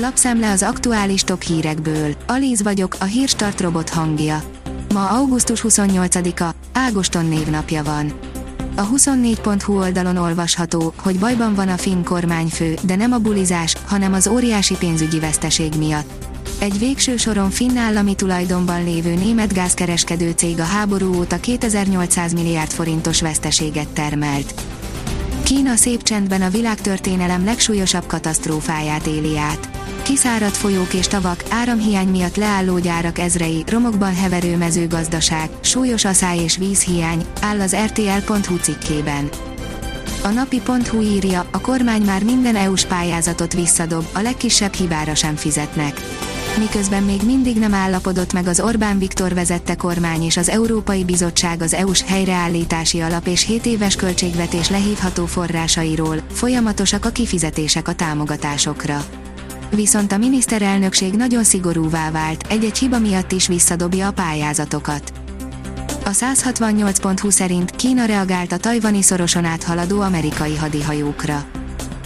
Lapszemle az aktuális top hírekből. Alíz vagyok, a hírstart robot hangja. Ma augusztus 28-a, Ágoston névnapja van. A 24.hu oldalon olvasható, hogy bajban van a finn kormányfő, de nem a bulizás, hanem az óriási pénzügyi veszteség miatt. Egy végső soron finn állami tulajdonban lévő német gázkereskedő cég a háború óta 2800 milliárd forintos veszteséget termelt. Kína szép csendben a világtörténelem legsúlyosabb katasztrófáját éli át. Kiszáradt folyók és tavak, áramhiány miatt leálló gyárak ezrei, romokban heverő mezőgazdaság, súlyos aszály és vízhiány, áll az RTL.hu cikkében. A napi.hu írja, a kormány már minden EU-s pályázatot visszadob, a legkisebb hibára sem fizetnek. Miközben még mindig nem állapodott meg az Orbán Viktor vezette kormány és az Európai Bizottság az EU-s helyreállítási alap és 7 éves költségvetés lehívható forrásairól, folyamatosak a kifizetések a támogatásokra. Viszont a miniszterelnökség nagyon szigorúvá vált, egy-egy hiba miatt is visszadobja a pályázatokat. A 168.20 szerint Kína reagált a tajvani szoroson áthaladó amerikai hadihajókra.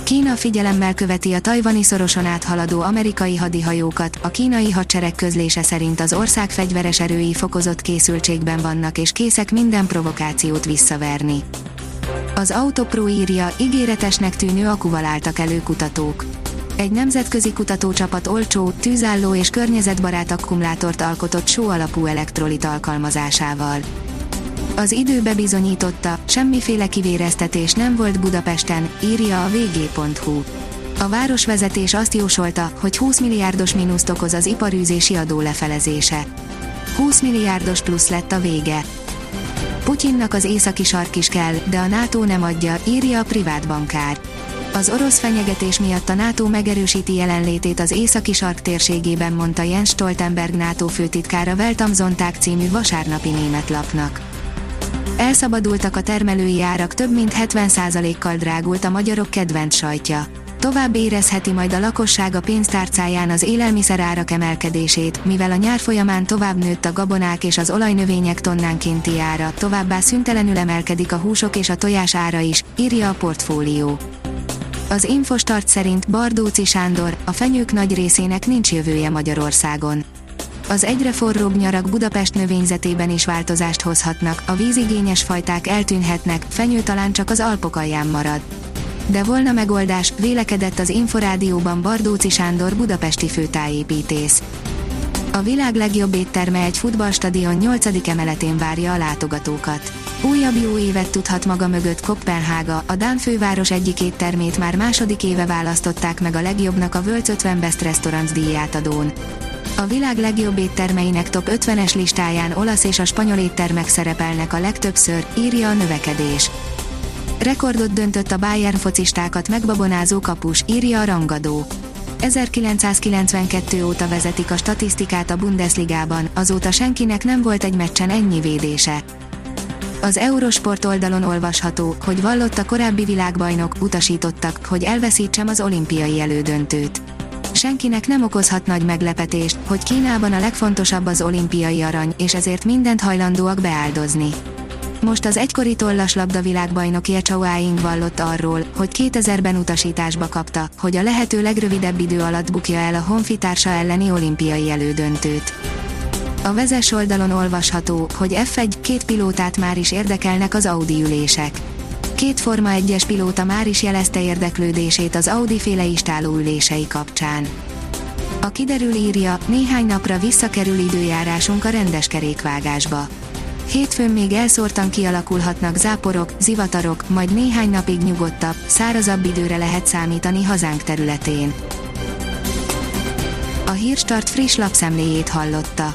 Kína figyelemmel követi a tajvani szoroson áthaladó amerikai hadihajókat, a kínai hadsereg közlése szerint az ország fegyveres erői fokozott készültségben vannak és készek minden provokációt visszaverni. Az Autopro írja, ígéretesnek tűnő akuval álltak elő kutatók egy nemzetközi kutatócsapat olcsó, tűzálló és környezetbarát akkumulátort alkotott só alapú elektrolit alkalmazásával. Az idő bebizonyította, semmiféle kivéreztetés nem volt Budapesten, írja a vg.hu. A városvezetés azt jósolta, hogy 20 milliárdos mínuszt okoz az iparűzési adó lefelezése. 20 milliárdos plusz lett a vége. Putyinnak az északi sark is kell, de a NATO nem adja, írja a privát bankár. Az orosz fenyegetés miatt a NATO megerősíti jelenlétét az északi sark térségében, mondta Jens Stoltenberg NATO főtitkára Weltamsonták című vasárnapi német lapnak. Elszabadultak a termelői árak, több mint 70%-kal drágult a magyarok kedvenc sajtja. Tovább érezheti majd a lakosság a pénztárcáján az élelmiszer árak emelkedését, mivel a nyár folyamán tovább nőtt a gabonák és az olajnövények tonnánkénti ára, továbbá szüntelenül emelkedik a húsok és a tojás ára is, írja a portfólió. Az Infostart szerint Bardóci Sándor, a fenyők nagy részének nincs jövője Magyarországon. Az egyre forróbb nyarak Budapest növényzetében is változást hozhatnak, a vízigényes fajták eltűnhetnek, fenyő talán csak az Alpok alján marad. De volna megoldás, vélekedett az Inforádióban Bardóci Sándor budapesti főtájépítész. A világ legjobb étterme egy futballstadion 8. emeletén várja a látogatókat. Újabb jó évet tudhat maga mögött Kopenhága, a Dán főváros egyik éttermét már második éve választották meg a legjobbnak a World's 50 Best Restaurants díjátadón. A világ legjobb éttermeinek top 50-es listáján olasz és a spanyol éttermek szerepelnek a legtöbbször, írja a növekedés. Rekordot döntött a Bayern focistákat megbabonázó kapus, írja a rangadó. 1992 óta vezetik a statisztikát a Bundesligában, azóta senkinek nem volt egy meccsen ennyi védése. Az Eurosport oldalon olvasható, hogy vallott a korábbi világbajnok, utasítottak, hogy elveszítsem az olimpiai elődöntőt. Senkinek nem okozhat nagy meglepetést, hogy Kínában a legfontosabb az olimpiai arany, és ezért mindent hajlandóak beáldozni. Most az egykori tollaslabda világbajnok Jechao Aing vallott arról, hogy 2000-ben utasításba kapta, hogy a lehető legrövidebb idő alatt bukja el a honfitársa elleni olimpiai elődöntőt. A vezes oldalon olvasható, hogy F1 két pilótát már is érdekelnek az Audi ülések. Két Forma 1-es pilóta már is jelezte érdeklődését az Audi féle istáló ülései kapcsán. A kiderül írja, néhány napra visszakerül időjárásunk a rendes kerékvágásba. Hétfőn még elszórtan kialakulhatnak záporok, zivatarok, majd néhány napig nyugodtabb, szárazabb időre lehet számítani hazánk területén. A Hírstart friss lapszemléjét hallotta.